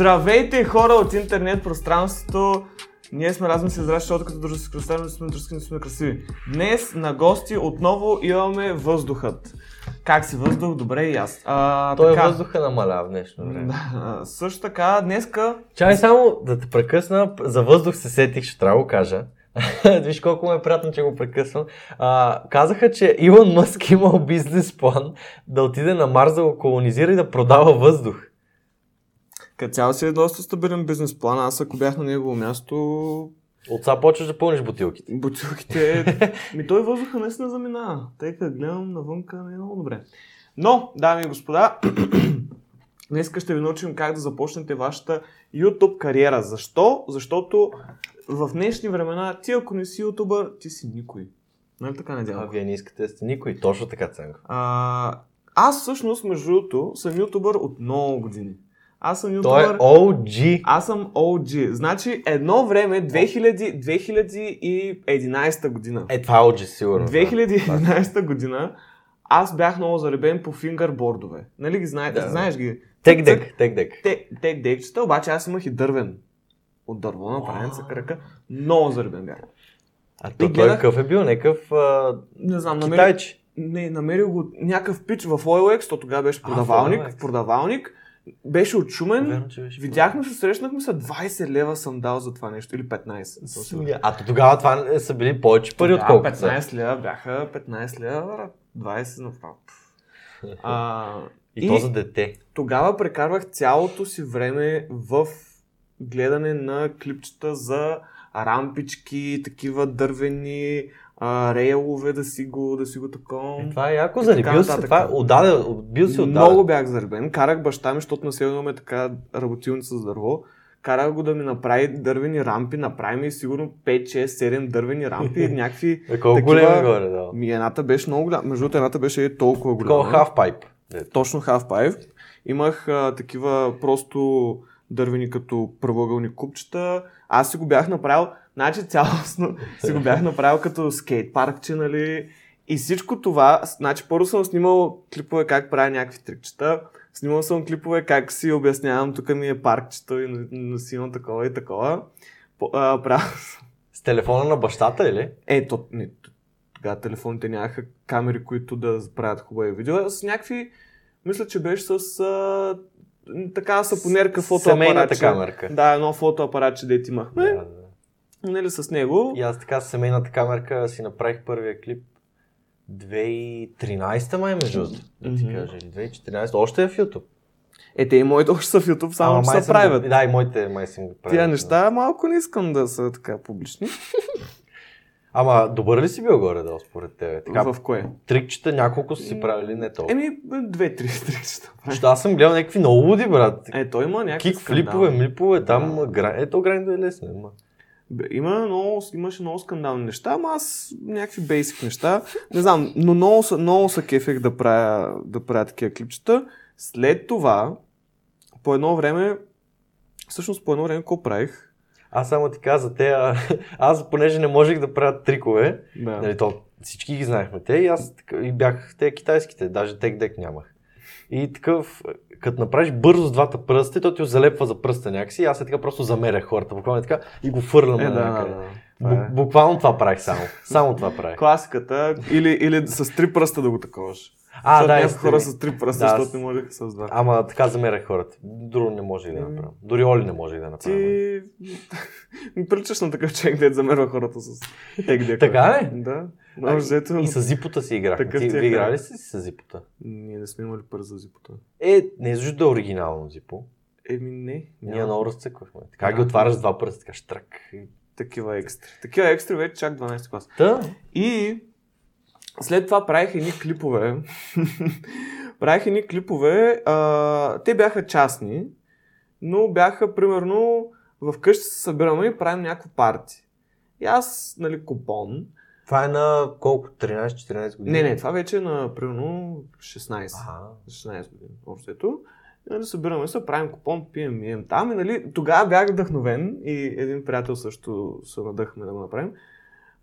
Здравейте хора от интернет пространството! Ние сме разни се здрасти, защото като дружи се красиви, сме дружки, не сме красиви. Днес на гости отново имаме въздухът. Как си въздух? Добре и аз. А, Той така, въздуха намаля в днешно време. Да, също така, днеска Чай само да те прекъсна, за въздух се сетих, ще трябва да го кажа. Виж колко му е приятно, че го прекъсвам. А, казаха, че Илон Мъск имал бизнес план да отиде на Марс да го колонизира и да продава въздух. Като цяло си е доста стабилен бизнес план. Аз ако бях на негово място, От сега почваш да пълниш бутилките. бутилките... Ми той въздуха наистина заминава. Тъй като гледам навънка не е много добре. Но, дами и господа, днес ще ви научим как да започнете вашата YouTube кариера. Защо? Защото в днешни времена ти ако не си ютубър, ти си никой. Нали така не А дядо? вие не искате да сте никой. Точно така, Ценко. А, аз всъщност, между другото, съм ютубър от много години. Аз съм Той е ютубър... OG. Аз съм OG. Значи едно време, 2000, 2011 година. Е, това е OG, сигурно. да. 2011 година аз бях много заребен по фингърбордове. Нали ги знаете? Да. Знаеш ги? Тек дек, тек дек. Те, те декчета, обаче аз имах и дървен. От дърво направен с кръка. Много заребен бях. А то, той какъв е бил? Някакъв а, Не знам, китайчи. не, намерил го някакъв пич в OLX, то тогава беше А, продавалник. В продавалник. Беше отшумен. Верно, че беше Видяхме се, срещнахме се, 20 лева съм дал за това нещо. Или 15. не съм сигурен. Смя- А то тогава това са били повече пари, отколкото са. 15 лева бяха 15 лева, брат. 20 направо. А, И, то за дете. тогава прекарвах цялото си време в гледане на клипчета за рампички, такива дървени, а, рейлове да си го, да си го такова. Е, това е яко, И заради така нататък. това отдаде, бил си отдаде. Много бях заребен. Карах баща ми, защото на село имаме така работилница с дърво. Карах го да ми направи дървени рампи, направи ми сигурно 5, 6, 7 дървени рампи, някакви Е, колко такива- големи горе, да. Ми едната беше много голяма. Между другото, едната беше е толкова Такова голяма. half pipe. Дето. Точно half pipe. Имах а, такива просто дървени като правоъгълни купчета. Аз си го бях направил, значи цялостно си го бях направил като скейт паркче, нали? И всичко това, значи първо съм снимал клипове как правя някакви трикчета, снимал съм клипове как си обяснявам, тук ми е паркчето и носимам такова и такова. По- а, правил С телефона на бащата или? ето, не, тогава телефоните нямаха камери, които да правят хубави видео. С някакви, мисля, че беше с а, така сапонерка фотоапаратче. Семейната камерка. Да, едно фотоапаратче, дете имахме. Да, да. Нали, с него. И аз така с семейната камерка си направих първия клип 2013 май между другото. Да ти кажа, или 2014. Още е в YouTube. Е, те и моите още са в YouTube, само Ама че се правят. го- Да, и моите май съм го правил. Тия неща малко не искам да са така публични. Ама добър ли си бил горе да според тебе? Така, В кое? трикчета няколко са си правили, не толкова. Еми, две-три стрикчета. Защото аз съм гледал някакви много луди, брат. Е, той има някакви Кик флипове, млипове, там Да. гра... Ето грайндо е лесно. Има. Има много, имаше много скандални неща, ама аз някакви бейсик неща. Не знам, но много, много са кефех да правя, да правя такива клипчета. След това, по едно време, всъщност по едно време, какво правих? Аз само ти каза, те, а, аз понеже не можех да правя трикове, Да. нали, то, всички ги знаехме те и аз и бях те китайските, даже тек дек нямах. И такъв, като направиш бързо с двата пръста, то ти залепва за пръста някакси аз е така просто замерях хората, буквално е така и го фърлям Е, да, да, някъде. да. Бу- е. Буквално това правих само. Само това правих. Класиката, или, или с три пръста да го таковаш. А, Защото да, някои хора с три пръста, Да, защото не можеха с два. Ама така замерях хората. Друго не може и да Еми. направя. Дори Оли не може и да направя. Ти приличаш на такъв човек, дед замерва хората с дека. Така ли? Да. А, взето, И с зипота си играхме. Такъв Ти ви играли ли си с зипота? Ние не сме имали пари за зипота. Е, не защото да е оригинално зипо. Еми не. Ние няма. много разцъквахме. Така Да. ги отваряш два пръста, така штрак. Такива екстри. Такива екстри вече чак 12 клас. Та, И след това правих едни клипове. правих едни клипове. А, те бяха частни, но бяха примерно вкъщи се събираме и правим някакво парти. И аз, нали, купон. Това е на колко? 13-14 години? Не, не, това вече е на примерно 16. Ага. 16 години. Общото. И, нали, събираме се, правим купон, пием, мием там. И нали, тогава бях вдъхновен и един приятел също се надъхме да го направим.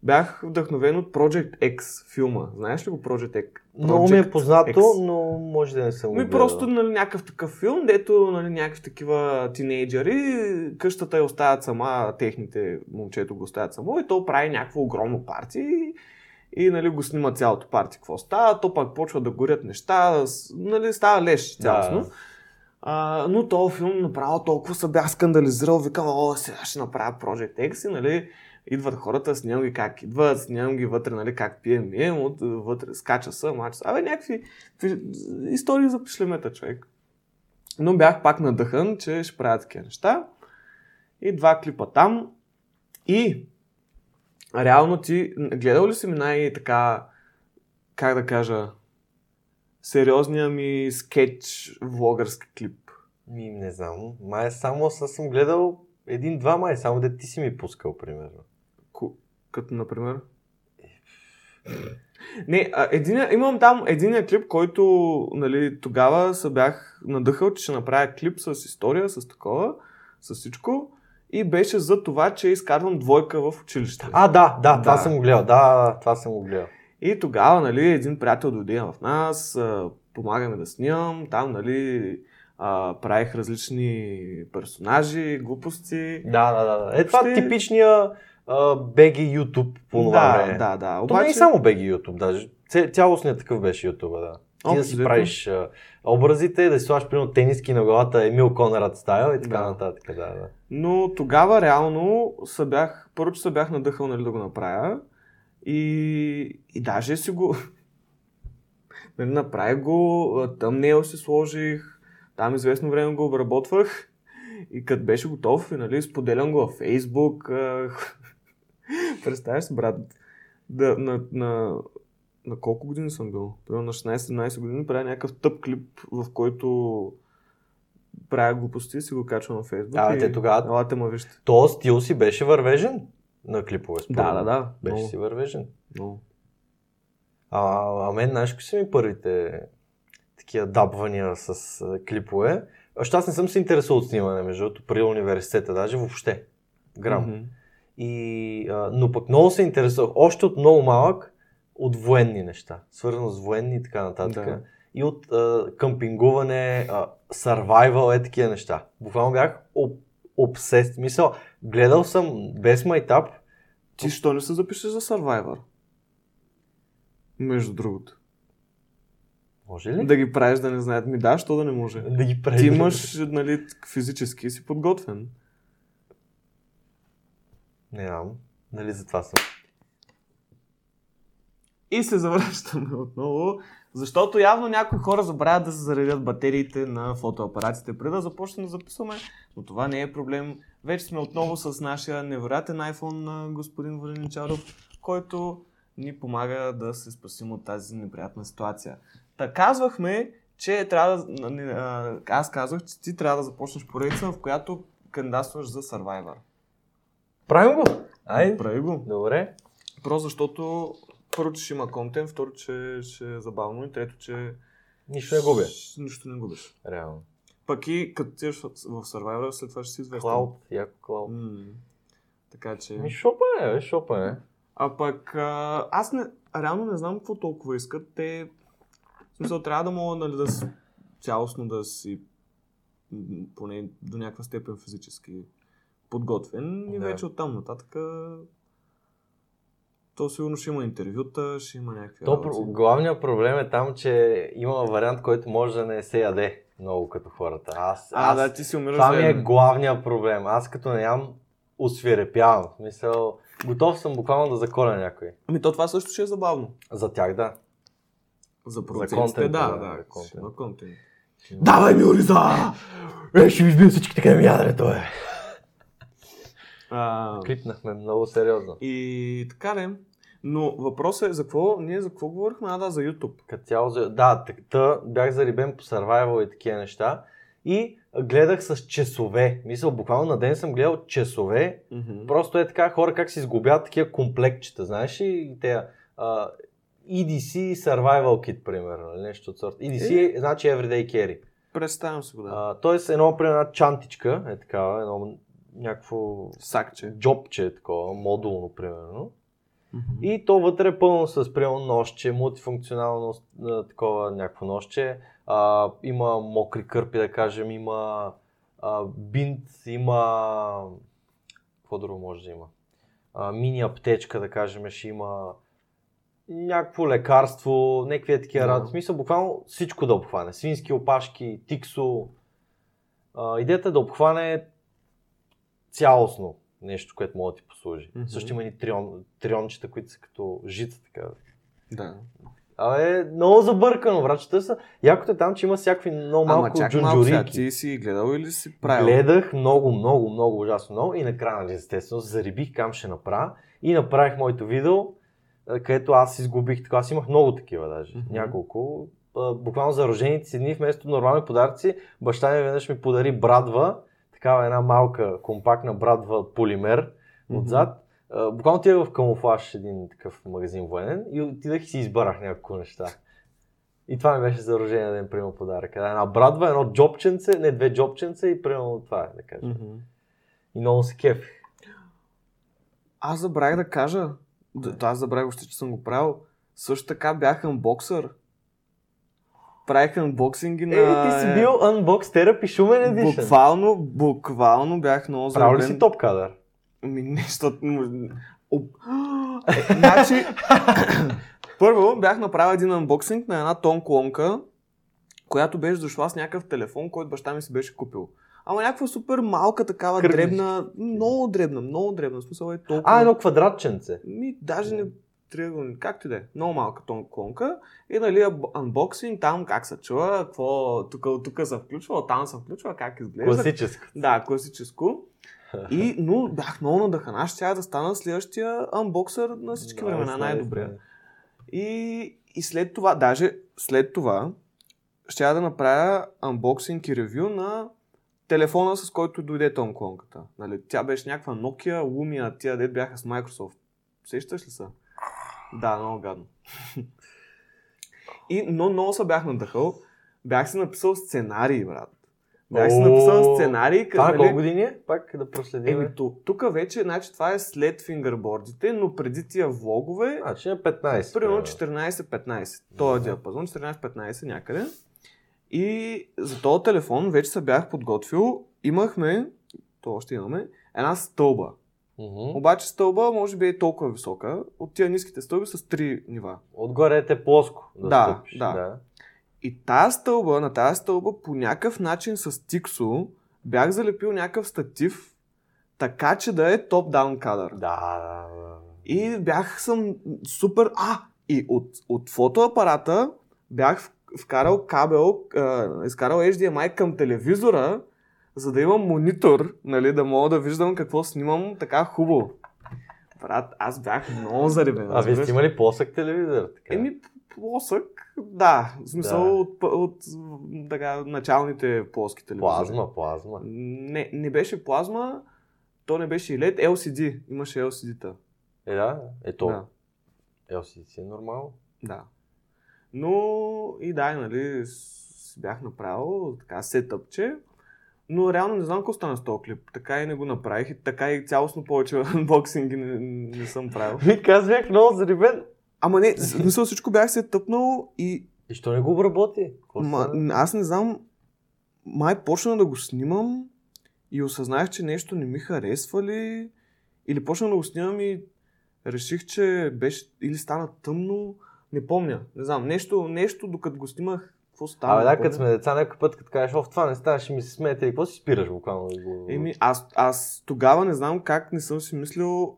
Бях вдъхновен от Project X филма. Знаеш ли го Project X? Много ми е познато, X. но може да не съм Ми просто нали, някакъв такъв филм, дето нали, някакви такива тинейджери, къщата я оставят сама, техните момчето го оставят само и то прави някакво огромно парти и, нали, го снима цялото парти, какво става, то пак почва да горят неща, нали, става леш цялостно. Да. А, но този филм направо толкова се бях скандализирал, викам, о, сега ще направя Project X и нали, идват хората, снимам ги как идват, снимам ги вътре, нали, как пием, мием, от вътре, скача са, мача са. Абе, някакви какви- истории за пишлемета, човек. Но бях пак надъхан, че ще правя такива неща. И два клипа там. И реално ти, гледал ли си ми най-така, как да кажа, сериозния ми скетч влогърски клип? Ми, не знам. Май само са- съм гледал един-два май, само де ти си ми пускал, примерно. Като, например? Не, а, единия, имам там единия клип, който нали, тогава се бях надъхал, че ще направя клип с история, с такова, с всичко. И беше за това, че изкарвам двойка в училище. А, да, да, това Да. съм го гледал. Да, това съм го гледал. И тогава, нали, един приятел дойде в нас, помагаме да снимам, там, нали, а, правих различни персонажи, глупости. Да, да, да. Е, това Ще- типичния беги YouTube по това да, време. да, да. То не е само беги YouTube, даже. Ця- Цялостният такъв беше YouTube, да. Ти да Общо си взето. правиш а, образите, да си слагаш примерно тениски на главата, Емил Конрад стайл и така Да. нататък. Да, да. Но тогава реално се бях, първо, че се бях надъхал нали, да го направя и, и даже си го нали, направих го, тъмнел си сложих, там известно време го обработвах и като беше готов, нали, споделям го във Фейсбук. Представяш си, брат, да, на, на, на колко години съм бил? Примерно на 16-17 години правя някакъв тъп клип, в който правя глупости и си го качвам на Фейсбук. А, и... те тогава- Елате ма вижте. То стил си беше вървежен на клипове. според Да, да, да. Беше Много, си вървежен. много. А, а мен, знаеш, кои са ми първите такива дабвания с а, клипове? Аз не съм се интересувал от снимане, между другото, при университета, даже въобще. Грам. Мгм. И, а, но пък много се интересувах, още от много малък, от военни неща, свързано с военни и така нататък. Да. И от а, къмпингуване, а, survival, е такива неща. Буквално бях об, обсест. Мисъл, гледал съм без майтап, Ти що не се запишеш за Survivor? Между другото. може ли? Да ги правиш да не знаят. Ми да, що да не може. да ги Ти преди. имаш, нали, физически си подготвен. Не знам, нали за това съм. И се завръщаме отново, защото явно някои хора забравят да се заредят батериите на фотоапаратите преди да започнем да записваме, но това не е проблем. Вече сме отново с нашия невероятен iPhone на господин Валеничаров, който ни помага да се спасим от тази неприятна ситуация. Та казвахме, че трябва да... Аз казах, че ти трябва да започнеш поредица, в която кандидатстваш за Survivor. Правим го! Айде. Прави го. Добре. Просто защото първо, че ще има контент, второ, че ще е забавно и трето, че Нищо не губя. Ш- Нищо не губиш. Реално. Пък и като отидеш в, Survivor, след това ще си известен. Клауд, яко клауд. М, Така че... Ми шопа е, шопа е. А пък а, аз не, реално не знам какво толкова искат. Те, в смисъл, трябва да мога нали, да с, цялостно да си поне до някаква степен физически подготвен и Да. вече оттам нататък то сигурно ще има интервюта, ще има някакви То, работи. главният проблем е там, че има вариант, който може да не се яде много като хората. Аз, А, аз да, ти си умираш това ми е главният проблем. Аз като не ям, освирепявам. Смисъл, готов съм буквално да заколя някой. Ами то това също ще е забавно. За тях да. За продуцентите, да, да, да, ще контент. има контент. Давай ми Ориза! Е, ще ви избия всички така ми яденето, е. А, Клипнахме много сериозно. и така не. Но въпросът е за какво, ние за какво говорихме? А, да, за YouTube. Като цяло, за- да, та бях зарибен по survival и такива неща. И гледах с часове. Мисля, буквално на ден съм гледал часове. Мгм. Просто е така хора как си изгубят такива комплектчета, знаеш ли? И те, а, EDC Survival Kit, примерно, или нещо от сорта. EDC е, значи Everyday Carry. Представям си го, да. А, тоест едно, примерно, една чантичка, е такава, едно някакво Сакче. джобче е такова, модулно, примерно. И то вътре е пълно с примерно нощче, мултифункционално такова някакво нощче. А, има мокри кърпи, да кажем, има а, бинт, има... Какво друго може да има? А, мини аптечка, да кажем, ще има някакво лекарство, някакви такива Да. да. В смисъл, буквално всичко да обхване. Свински опашки, тиксо. А, идеята е да обхване цялостно нещо, което може да ти послужи. Мгм. Също има и трион, триончета, които са като жица, така. Да. Абе, много забъркано, врачета са. Якото е там, че има всякакви много Ама малко малко сега, джунджурики. ти си гледал или си правил? Гледах много, много, много ужасно много и накрая, нали, естествено, зарибих кам ще направя и направих моето видео, където аз изгубих така. Аз имах много такива даже, Мгм. няколко. Буквално за рожените си дни вместо нормални подаръци, баща ми веднъж ми подари брадва, такава една малка компактна брадва полимер Мгм. отзад. А, Буквално отидах в камуфлаж един такъв магазин военен и отидах и си избарах няколко неща. И това ми беше за рождения ден, примерно подарък. Една брадва, едно джобченце, не две джобченца и примерно това е, да кажем. Мгм. И много се кефих. Аз забравих да кажа, да, аз забравих още, че съм го правил. Също така бях анбоксър. Правих анбоксинги на... Е, ти си бил Unbox Therapy шумен едишън. Буквално, буквално бях много Правил ли заребен. си топ кадър? Ми, нещо... Е, значи, първо бях направил един анбоксинг на една тон клонка, която беше дошла с някакъв телефон, който баща ми си беше купил. Ама някаква супер малка такава Кръгличка. дребна, много дребна, много дребна. Смисъл е толкова... А, едно квадратченце. Ми, даже не триъгълник, както и да е. Много малка тон клонка. И нали, анбоксинг, там как се чува, какво тук, тук се включва, там се включва, как изглежда. Класическо. Да, класическо. И, но бях много надъхан. Аз ще да стана следващия анбоксър на всички времена, най-добрия. И, и след това, даже след това, ще да направя анбоксинг и ревю на телефона, с който дойде тон клонката. Нали, тя беше някаква Nokia, Lumia, тия дет бяха с Microsoft. Сещаш ли са? Да, много гадно. И, но много се бях надъхал. Бях си написал сценарий, брат. Бях си написал сценарий. Това на нали, колко години е? Пак да проследим. Еми, тук вече, значи това е след фингърбордите, но преди тия влогове, Значи е 15. примерно примерно. 14-15. Този Да. диапазон, 14-15 някъде. И за този телефон вече се бях подготвил. Имахме, то още имаме, една стълба. Мгм. Обаче стълба може би е толкова висока, от тия ниските стълби с три нива. Отгоре е плоско. Да, Да, стъпиш. да. да. И тази стълба, на тази стълба по някакъв начин с тиксо бях залепил някакъв статив, така че да е топ-даун кадър. Да, да, да. И бях съм супер... А! И от, от фотоапарата бях вкарал кабел, а, изкарал HDMI към телевизора, за да имам монитор, нали, да мога да виждам какво снимам така хубаво. Брат, аз бях много заребен. А вие сте имали плосък телевизор? Така? Еми, плосък, да. В смисъл Да. от, от, така, началните плоски телевизори. Плазма, плазма. Не, не беше плазма, то не беше и LED, LCD. Имаше LCD-та. Е, да. Ето. Да. LCD е нормално. Да. Но и да, нали, си бях направил така сетъпче, но реално не знам какво стана с този клип. Така и не го направих и така и цялостно повече анбоксинги не, не съм правил. Вика, аз бях много зарибен. Ама не, смисъл всичко бях се тъпнал и И що не го обработи? Ма, аз не знам, май почна да го снимам и осъзнах, че нещо не ми харесва ли, или почна да го снимам и реших, че беше, или стана тъмно, не помня, не знам, нещо, нещо докато го снимах, какво стана? Абе, да, като сме деца, някой път, като кажеш, о, в това не става, ще ми се смеете и какво си спираш буквално. Еми, аз, аз тогава не знам как не съм си мислил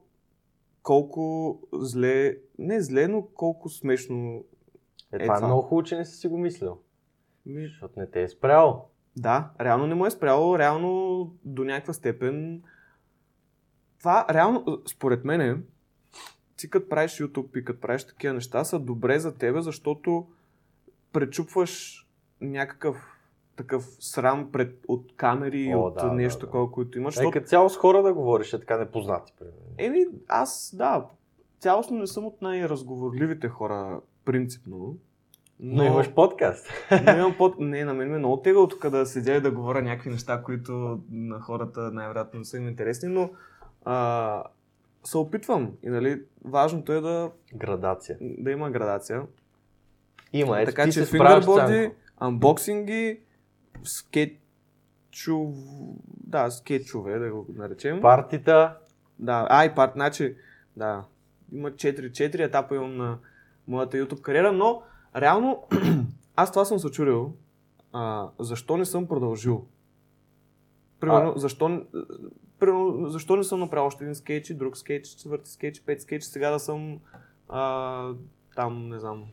колко зле, не зле, но колко смешно. Е, е това е много хубаво, че не си си го мислил. Ми, Защото не те е спрял. Да, реално не му е спряло, реално до някаква степен. Това, реално, според мен, ти като правиш YouTube и като правиш такива неща, са добре за тебе, защото пречупваш някакъв такъв срам пред, от камери, О, от да, да, нещо да. такова, което имаш. Е, Защото... цяло с хора да говориш, е така непознати, примерно. Еми, аз, да, цялостно не съм от най-разговорливите хора, принципно. Но имаш подкаст. Но имам под... Не, на мен ме е много тегло тук да седя и да говоря някакви неща, които на хората най-вероятно не са им интересни, но а, се опитвам. И нали, важното е да, Градация. да има градация. Има, ето така ти че фингърборди, анбоксинги, скетчов... Да, скетчове, да го наречем. Партита, Да, ай, парт, значи, да, има 4-4 етапа имам на моята YouTube кариера, но реално аз това съм се чудил, а, защо не съм продължил. Примерно, защо, примерно, защо не съм направил още един скетч, и друг скетч, четвърти скетч, пет скетч, сега да съм а, там, не знам.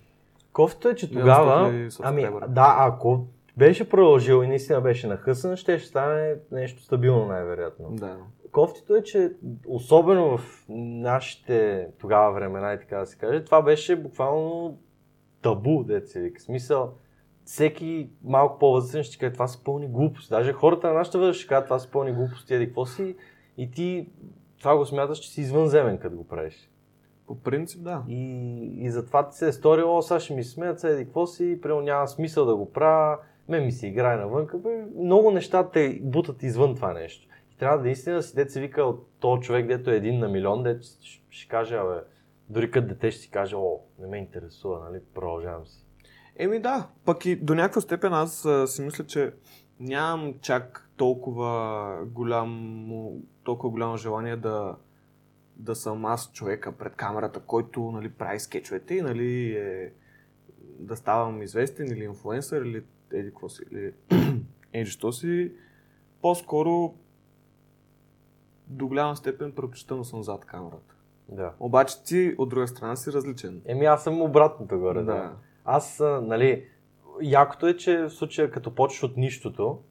Кофто е, че тогава, 100 000 ами да, ако беше продължил и наистина беше нахъсан, ще, ще стане нещо стабилно най-вероятно. Да. Кофтито е, че особено в нашите тогава времена, и така да се каже, това беше буквално табу, деца вика. Смисъл, всеки малко по-възрастен ще каже, това са пълни глупости. Даже хората на нашата възраст ще кажат, това са пълни глупости, еди какво си, и ти това го смяташ, че си извънземен, като го правиш. По принцип, да. И, и затова ти се е сторило, сега ще ми смеят, сега какво си, примерно няма смисъл да го правя, мен ми се играе навънка. Бе, много неща те бутат извън това нещо. И трябва да наистина си дете се вика от този човек, дето е един на милион, дето ще, ще каже, абе, дори като дете ще си каже, о, не ме интересува, нали, продължавам си. Еми да, пък и до някаква степен аз а, си мисля, че нямам чак толкова голямо, толкова голямо желание да, да съм аз човека пред камерата, който нали, прави скетчовете и нали, е, да ставам известен или инфлуенсър или еди какво си, или еди що си. По-скоро до голяма степен предпочитам съм зад камерата. Да. Обаче ти от друга страна си различен. Еми аз съм обратното горе, да. Да. Аз, нали, якото е, че в случая като почваш от нищото,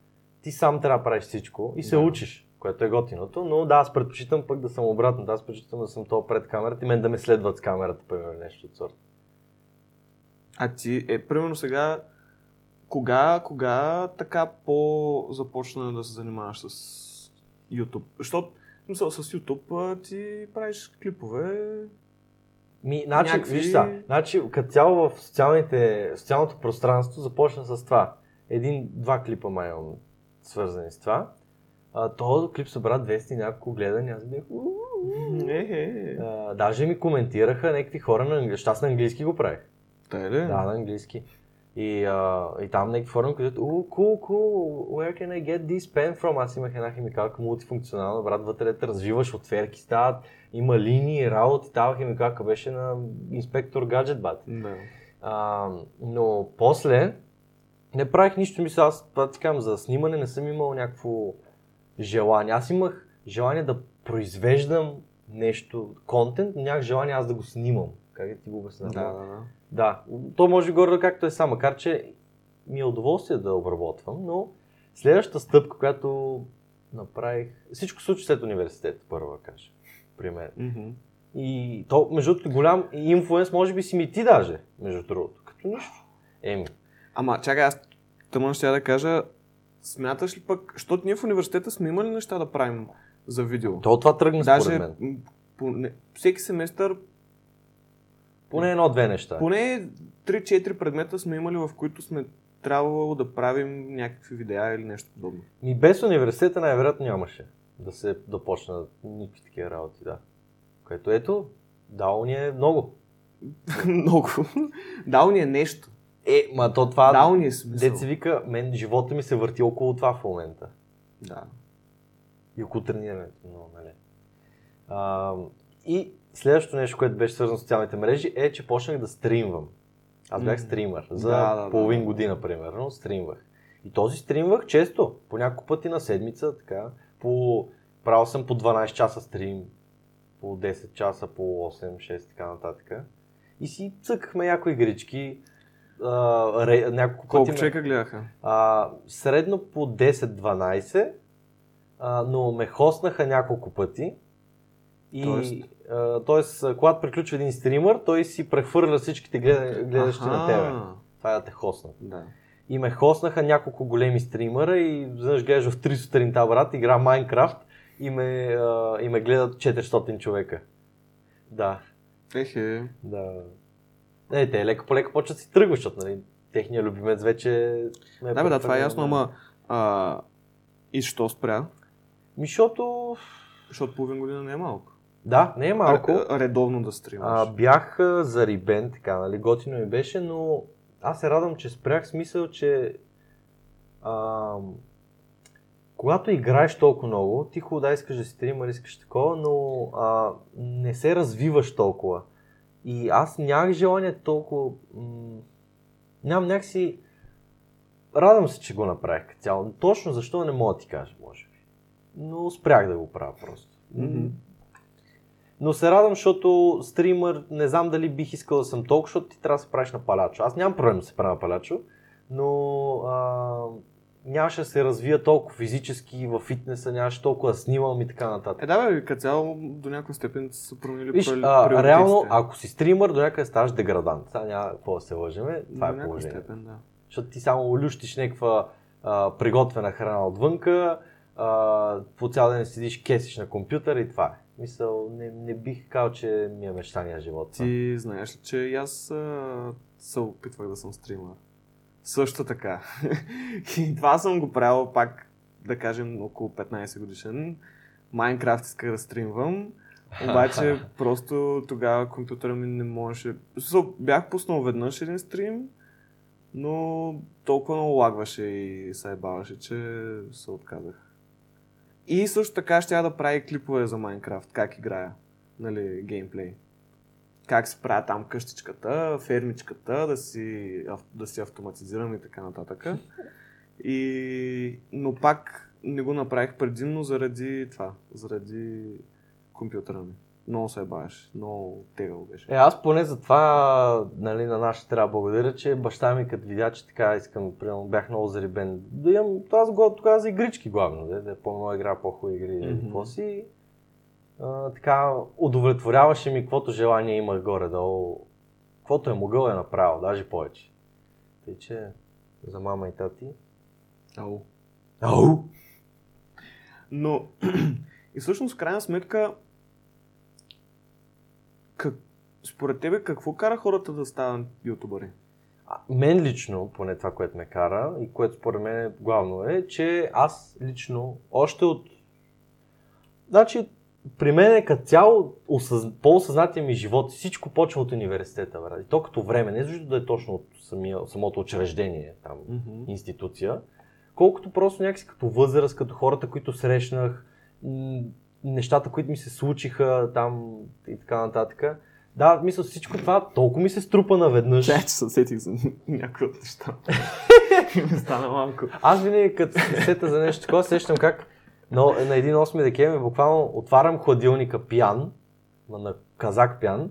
ти сам трябва да правиш всичко и се Да. учиш, което е готиното, но да, аз предпочитам пък да съм обратно, да, аз предпочитам да съм то пред камерата и мен да ме следват с камерата, примерно нещо от сорта. А ти, е, примерно сега, кога, кога така по-започна да се занимаваш с YouTube? Защото, в смисъл, с YouTube ти правиш клипове. Ми, значи, Някакви- виж са, значи, като цяло в социалните, социалното пространство започна с това. Един-два клипа май имам свързани с това. А, този клип събра 200 и няколко гледания, аз бях Е, е, А, даже ми коментираха някакви хора на английски. Аз на английски го правих. Та е ли? Да, на английски. И, а, и там някакви форуми, които oh, cool, cool, where can I get this pen from? Аз имах една химикалка мултифункционална, брат, вътре да развиваш отверки стават, има линии, работи, тази химикалка беше на инспектор гаджет, бат. Да. А, но после не правих нищо, мисля, аз това ти казвам, за снимане не съм имал някакво желание. Аз имах желание да произвеждам нещо, контент, но нямах желание аз да го снимам. Как да ти го обясня? Да, да, да. Да, то може горе както е сам, макар че ми е удоволствие да обработвам, но следващата стъпка, която направих, всичко случи след университет, първо да кажа, при мен. Мгм. И то, между другото, голям инфлуенс, може би си ми ти даже, между другото, като нищо. Еми, Ама, чакай, аз тъмън ще я да кажа, смяташ ли пък, защото ние в университета сме имали неща да правим за видео. то това тръгна Даже според мен. по, не, всеки семестър Поне едно-две неща. Поне 3-4 предмета сме имали, в които сме трябвало да правим някакви видеа или нещо подобно. Ми без университета най-вероятно нямаше да се да никакви такива работи, да. Което ето, дало ни е много. Много. Дал ни е нещо. Е, ма то това... Дал ни е смисъл. Деца вика, мен живота ми се върти около това в момента. Да. И около тренирането, но, нали. А, и следващото нещо, което беше свързано с социалните мрежи, е, че почнах да стримвам. Аз бях М. стример. За Да, да, да. половин година, примерно, стримвах. И този стримвах често, по няколко пъти на седмица, така. По... Правил съм по 12 часа стрим, по 10 часа, по 8, 6, така нататък. И си цъкахме някои игрички. А, ре... няколко Колко пъти ме- човека гледаха? а, средно по 10-12, а, но ме хоснаха няколко пъти. И, Тоест? а, тоест, когато приключва един стример, той си прехвърля всичките гледа, гледащи на тебе. Това е да те хоснат. Да. И ме хоснаха няколко големи стримера и веднъж гледаш в 3 сутринта, брат, игра Майнкрафт и ме, а, и ме гледат 400 човека. Да, Ехе. да. Не, те леко по леко почват си тръгват, защото нали, техния любимец вече... ме Да, бе, да, това е ясно, ама а, и що спря? Ми, защото... Защото половин година не е малко. Да, не е малко. Р- редовно да стримаш. А, бях а, зарибен, така, нали, готино ми беше, но аз се радвам, че спрях смисъл, че а, когато играеш толкова много, ти хубаво да искаш да си стример, искаш такова, но а, не се развиваш толкова. И аз нямах желание толкова... М- нямам някакси... Радвам се, че го направих цяло. Точно защо не мога да ти кажа, може би. Но спрях да го правя просто. Но се радвам, защото стример, не знам дали бих искал да съм толкова, защото ти трябва да се правиш на палячо. Аз нямам проблем да се правя на палячо, но а, нямаше да се развия толкова физически в фитнеса, нямаше толкова да снимам и така нататък. Е, да, бе, като цяло до някаква степен са променили Виж, а, реално, ако си стример, до някъде ставаш деградант. Сега няма какво да се лъжеме, това до е положението. степен, да. Защото ти само лющиш някаква а, приготвена храна отвънка, а, по цял ден седиш, кесиш на компютъра и това е. Мисъл, не, не бих казал, че ми е мечтания живот. Ти знаеш ли, че аз а, се опитвах да съм стример. Също така. и това съм го правил пак, да кажем, около 15 годишен. Майнкрафт исках да стримвам. Обаче просто тогава компютъра ми не можеше... Бях пуснал веднъж един стрим, но толкова много лагваше и се ебаваше, че се отказах. И също така ще да прави клипове за Майнкрафт, как играя, нали, геймплей. Как се правя там къщичката, фермичката, да си, да си автоматизирам и така нататък. И... Но пак не го направих предимно заради това, заради компютъра ми. Много се бавиш, много тегъл беше. Е, аз поне за това нали, на нашите трябва да благодаря, че баща ми като видя, че така искам, примерно, бях много зарибен. Да имам, аз го тогава за игрички главно, да, да е по-много игра, по-хубави игри, mm-hmm. Какво си. А, така, удовлетворяваше ми каквото желание имах горе-долу. Каквото е могъл е направил, даже повече. Тъй, че за мама и тати. Ау. Ау! Но и всъщност, в крайна сметка, как, според тебе какво кара хората да стават ютубъри? А, Мен лично, поне това, което ме кара и което според мен е главно е, че аз лично, още от... Значи, при мен е като цяло осъз... по-осъзнатия ми живот, всичко почва от университета, брат. И то като време, не защото да е точно от самия, самото учреждение, там, институция, колкото просто някакси като възраст, като хората, които срещнах, нещата, които ми се случиха там и така нататък. Да, мисля, всичко това толкова ми се струпа наведнъж. Чай, че се сетих за някои от неща. Ми стана малко. Аз винаги като се сета за нещо такова, сещам как но, на един 8 декември буквално отварям хладилника пиян, на казак пиян,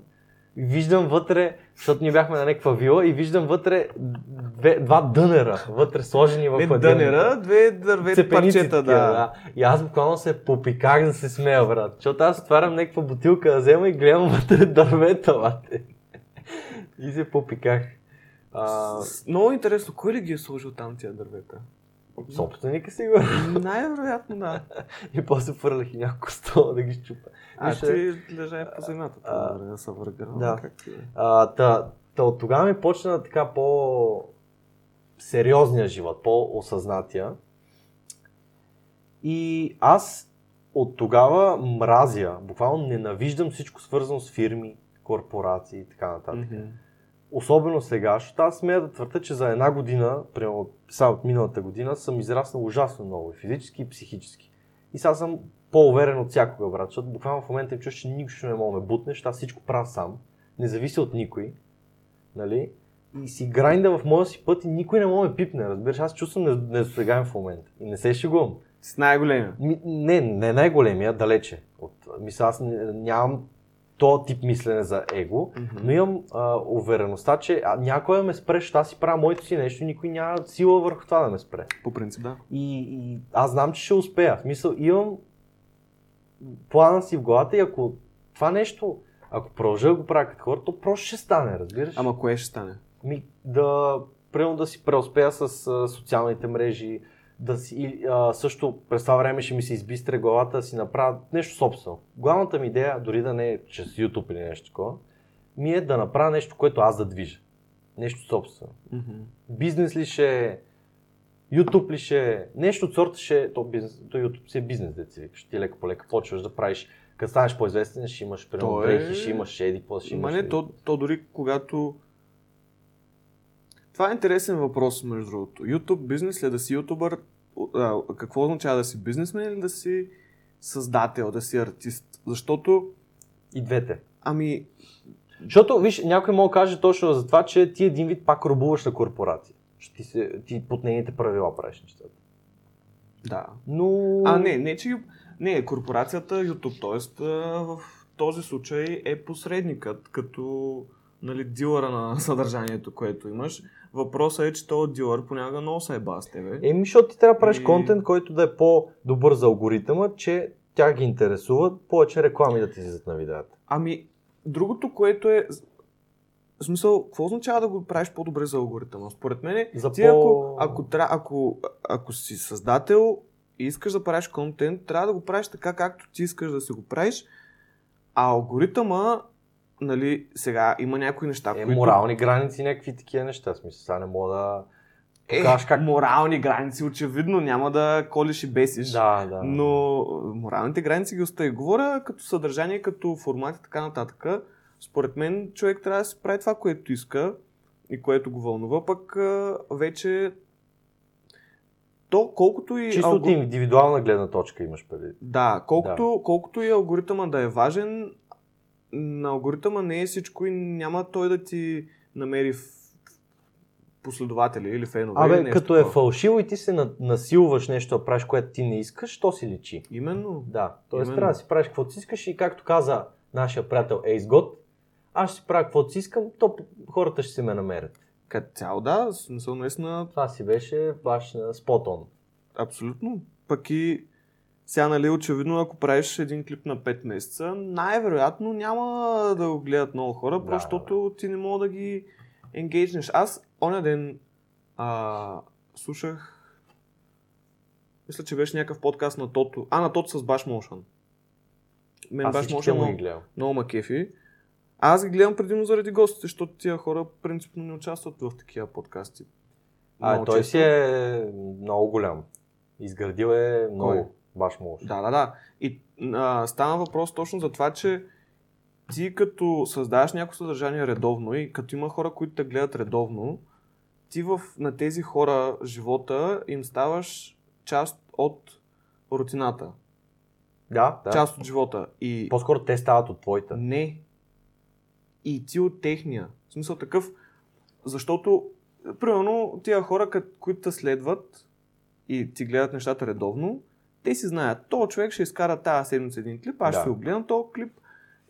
и виждам вътре, защото ние бяхме на някаква вила и виждам вътре две, два дънера, вътре сложени в хладилника. дънера, две дървет Цепеници парчета, такива, да. И аз буквално се попиках да се смея, брат. Защото аз отварям някаква бутилка да взема и гледам вътре дървета, бате. И се попиках. А, С- Много интересно, кой ли ги е сложил там тия дървета? Собственика си го. Най-вероятно, да. И после фърлях и няколко стола да ги щупа. А Виж, ти лежа по земята, а, това, да се върга. да. Е. А, та, та от тогава ми почна така по сериозния живот, по-осъзнатия. И аз от тогава мразя, буквално ненавиждам всичко свързано с фирми, корпорации и така нататък. Мгм. Особено сега, защото аз смея да твърда, че за една година, примерно сега от миналата година, съм израснал ужасно много, и физически и психически. И сега съм по-уверен от всякога, брат, защото буквално в момента им чуш, че нищо не мога да ме бутне, защото аз всичко правя сам, не зависи от никой, нали? И си грайнда в моя си път и никой не мога да ме пипне, разбираш, аз чувствам недосегаем в момента и не се шегувам. С най-големия. Ми, не, не най-големия, далече. От, мисля, аз нямам то тип мислене за его, но имам а, увереността, че а, някой да ме спре, защото аз си правя моето си нещо и никой няма сила върху това да ме спре. По принцип, да. И, и аз знам, че ще успея. В мисъл, имам плана си в главата и ако това нещо, ако продължа да го правя като хора, то просто ще стане, разбираш? Ама кое ще стане? Ми, да, примерно да си преуспея с а, социалните мрежи, да си, а, също през това време ще ми се избистре главата да си направя нещо собствено. Главната ми идея, дори да не е чрез YouTube или нещо такова, ми е да направя нещо, което аз да движа. Нещо собствено. Мгм. Бизнес ли ще е, YouTube ли ще е, нещо от сорта ще е, то, бизнес, то YouTube си е бизнес, деца викаш. Ти лека по лека почваш да правиш Като станеш по-известен, ще имаш примерно е- ще имаш еди, какво ще Ма имаш. не, то, то дори когато... Това е интересен въпрос, между другото. YouTube бизнес ли е да си ютубър? Какво означава да си бизнесмен или да си създател, да си артист? Защото, И двете. ами, Защото, виж, някой може да каже точно за това, че ти един вид пак рубуваш на корпорация. Ти, се, ти под нейните правила правиш нещата. да. Но... А, не, не, че... Не, корпорацията YouTube, т.е. в този случай е посредникът, като нали, дилъра на съдържанието, което имаш. Въпросът е, че този дилър понякога много се еба с тебе. Еми, защото ти трябва да правиш И- контент, който да е по-добър за алгоритъма, че тя ги интересува повече реклами да ти излизат на видеята. Ами, другото, което е... В смисъл, какво означава да го правиш по-добре за алгоритъма? Според мен, За ти по- ако, ако, тра- ако, ако си създател и искаш да правиш контент, трябва да го правиш така, както ти искаш да си го правиш, а алгоритъма, нали, сега има някои неща, Е, които... морални граници, някакви такива неща. Смисъл, сега не мога да... Е, покажеш как- морални граници, очевидно, няма да колиш и бесиш. Да, да. Но моралните граници ги остави. Говоря като съдържание, като формат и така нататък. Според мен човек трябва да си прави това, което иска и което го вълнува, пък вече то колкото и... Чисто от алго- индивидуална гледна точка имаш преди. Да, колкото, колкото и алгоритъма да е важен, на алгоритъма не е всичко и няма той да ти намери в- последователи или фенове. или Абе, нещо като е такова. фалшиво и ти се на- насилваш нещо да правиш, което ти не искаш, то си личи. Именно. Да, т.е. Именно. трябва да си правиш каквото си искаш и както каза нашия приятел Ace God, аз ще си правя каквото си искам, то хората ще се ме намерят. Като цяло, да, смисъл наистина Това си беше баш спотон. Абсолютно. Пък и сега, нали, очевидно, ако правиш един клип на 5 месеца, най-вероятно няма да го гледат много хора, Да, защото ти не мога да ги енгейджнеш. Аз оня ден а, слушах, мисля, че беше някакъв подкаст на Тото. А, на Тото с Bash Motion. Мен му ги много, много ма кефи. Аз ги гледам предимно заради гостите, защото тия хора принципно не участват в такива подкасти. А, Много той често. си е много голям. Изградил е много. Кой? Баш може. Да, да, да. И а, стана въпрос точно за това, че ти като създаваш някакво съдържание редовно и като има хора, които те гледат редовно, ти в, на тези хора живота им ставаш част от рутината, Да, да. част от живота. И По-скоро те стават от твоята. не. И ти от техния. В смисъл такъв, защото, примерно, тия хора, които те следват и ти гледат нещата редовно, те си знаят, то човек ще изкара тази седмица един клип, аз Да. ще си го гледам този клип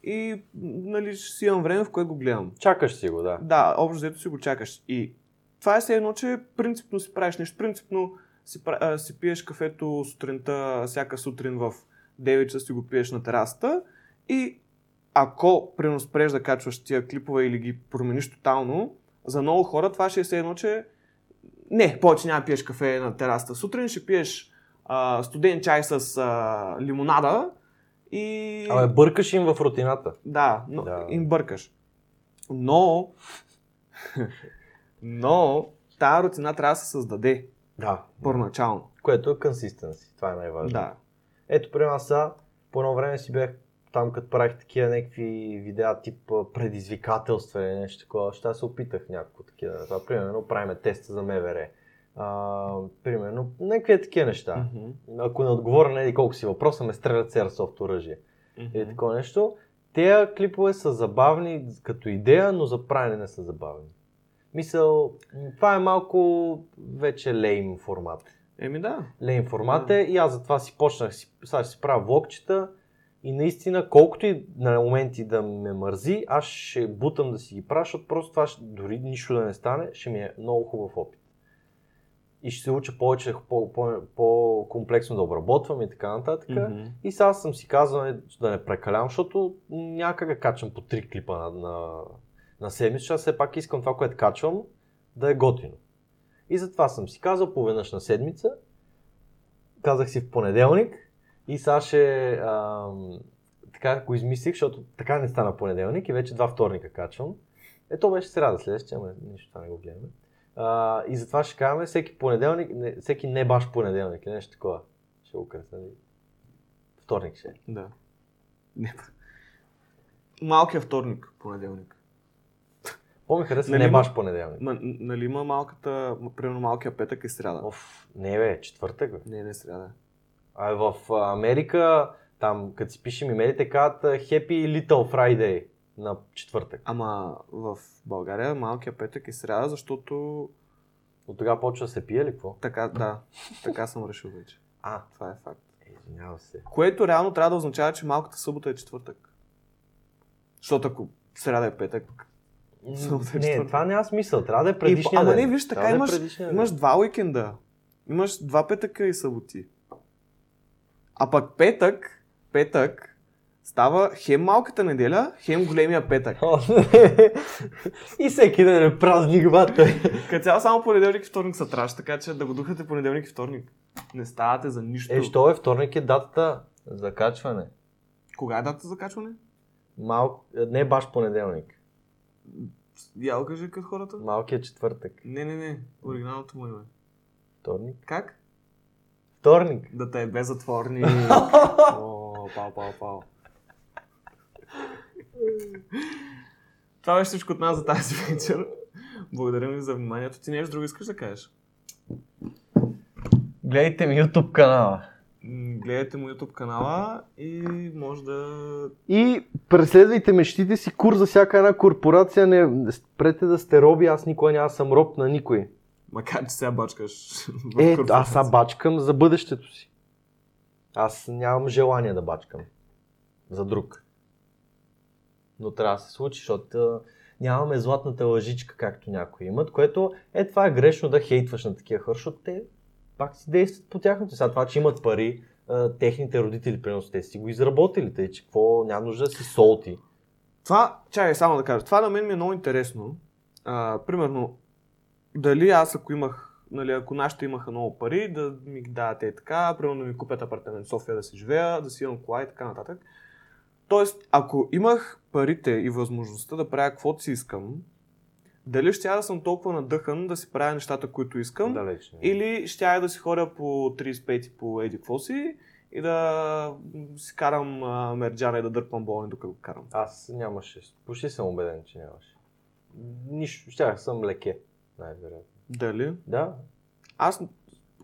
и нали, ще си имам време, в което го гледам. Чакаш си го, да. Да, общо взето си го чакаш. И това е все едно, че принципно си правиш нещо. Принципно си, а, си пиеш кафето сутринта, всяка сутрин в 9 часа си го пиеш на терасата и ако примерно спреш да качваш тия клипове или ги промениш тотално, за много хора това ще е все едно, че не, повече няма пиеш кафе на терасата. Сутрин ще пиеш а, студен чай с а, лимонада и... Абе, бъркаш им в рутината. Да, но Да. им бъркаш. Но, но, тази рутина трябва да се създаде Да. първоначално. Което е consistency. Това е най-важно. Да. Ето, при нас са, по едно време си бях там, като правих такива някакви видеа, тип предизвикателства или нещо такова. Ще се опитах някакво такива. Това, примерно, правиме теста за МВР. А, примерно, някакви такива неща. Мгм. Ако не отговоря на еди колко си въпроса, ме стрелят с Airsoft оръжие. Или Мгм. такова нещо. Те клипове са забавни като идея, но за правене не са забавни. Мисъл, това е малко вече лейм формат. Еми да. Лейм формат е и аз затова си почнах, си, сега ще си правя влогчета и наистина колкото и на моменти да ме мързи, аз ще бутам да си ги правя, защото просто това ще, дори нищо да не стане, ще ми е много хубав опит. И ще се уча повече, по, по, по-комплексно да обработвам и така нататък. Мгм. И сега съм си казал е, да не прекалявам, защото няма как да качвам по три клипа на, на, на седмица, все пак искам това, което качвам, да е готино. И затова съм си казал поведнъж на седмица, казах си в понеделник и сега ще ам, така го измислих, защото така не стана понеделник и вече два вторника качвам. Ето беше сряда следващия, ама нищо това не го гледаме. А, и затова ще кажем всеки понеделник, не, всеки не баш понеделник, нещо такова. Ще го кръсна. Вторник ще е. Да. Не. Малкия вторник, понеделник. По-ми харесва Нали не има- баш понеделник. Ма, нали има малката, примерно малкия петък и сряда. Оф, не бе, четвъртък бе. Не, не сряда. А в Америка, там, като си пишем имейлите, казват Happy Little Friday на четвъртък. Ама в България малкия петък и сряда, защото От тогава почва да се пие ли какво? така, да, така съм решил вече. А, Това е факт. е, извинявам се. Което реално трябва да означава, че малката събота е четвъртък. Защото ако сряда е петък. Събота е Не, четвъртък. това няма смисъл. Трябва да е предишния ама ден. не, виж, така Трябва да е имаш- ден. Имаш два уикенда. Имаш два петъка и съботи. А пък петък, петък, става хем малката неделя, хем големия петък. И всеки ден е празник, бата. Като цяло само понеделник и вторник са траш, така че да го духате понеделник и вторник. Не ставате за нищо. Е, що е вторник е датата за качване. Кога е дата за качване? Малко, не баш понеделник. Я кажи като хората. Малкият четвъртък. Не, не, не. Оригиналното му име. Вторник. Как? Вторник. Да те е без затворник. О, пау, пау, пау. Това беше всичко от нас за тази вечер. Благодарим ви за вниманието. Ти нещо друго искаш да кажеш? Гледайте ми YouTube канала. Гледайте му YouTube канала и може да... И преследвайте мечтите си, кур за всяка една корпорация, не спрете да сте роби, аз никога няма да съм роб на никой. Макар, че сега бачкаш. Е, аз сега бачкам за бъдещето си. Аз нямам желание да бачкам за друг. Но трябва да се случи, защото нямаме златната лъжичка, както някои имат, което е това е грешно да хейтваш на такива хора, защото те пак си действат по тяхното. Сега това, че имат пари, техните родители, примерно, те си го изработили, тъй че какво, няма нужда да си солти. Това, чакай само да кажа, това на мен ми е много интересно. А, примерно, дали аз ако имах, нали, ако нашите имаха много пари, да ми дадат е така, примерно да ми купят апартамент в София да си живея, да си имам кола и така нататък. Тоест, ако имах парите и възможността да правя каквото си искам, дали ще я да съм толкова надъхан да си правя нещата, които искам, Далеч. не. или ще я да си ходя по 35 и по еди какво си и да си карам а, мерджана и да дърпам болни докато го карам. Аз нямаше. Почти съм убеден, че нямаше. Нищо, щях съм леке, най-вероятно. Дали? Да, Аз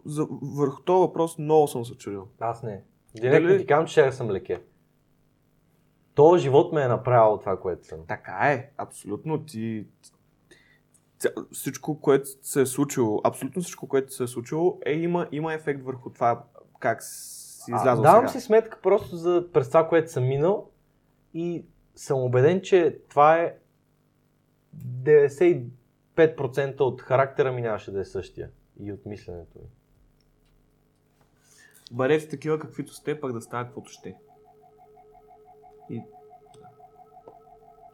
за, върху този въпрос много съм се чудил. аз не. Директно Дали- ти казвам, че щях съм леке. Този живот ме е направил това, което съм. Така е, абсолютно. Ти, всичко, което се е случило, абсолютно всичко, което се е случило, е, има, има ефект върху това как си излязъл давам сега. си сметка просто за, през това, което съм минал и съм убеден, че това е 95% от характера ми нямаше да е същия и от мисленето ми. Бъдете такива, каквито сте, пък да стават каквото ще.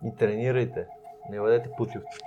И тренирайте. Не бъдете путливци.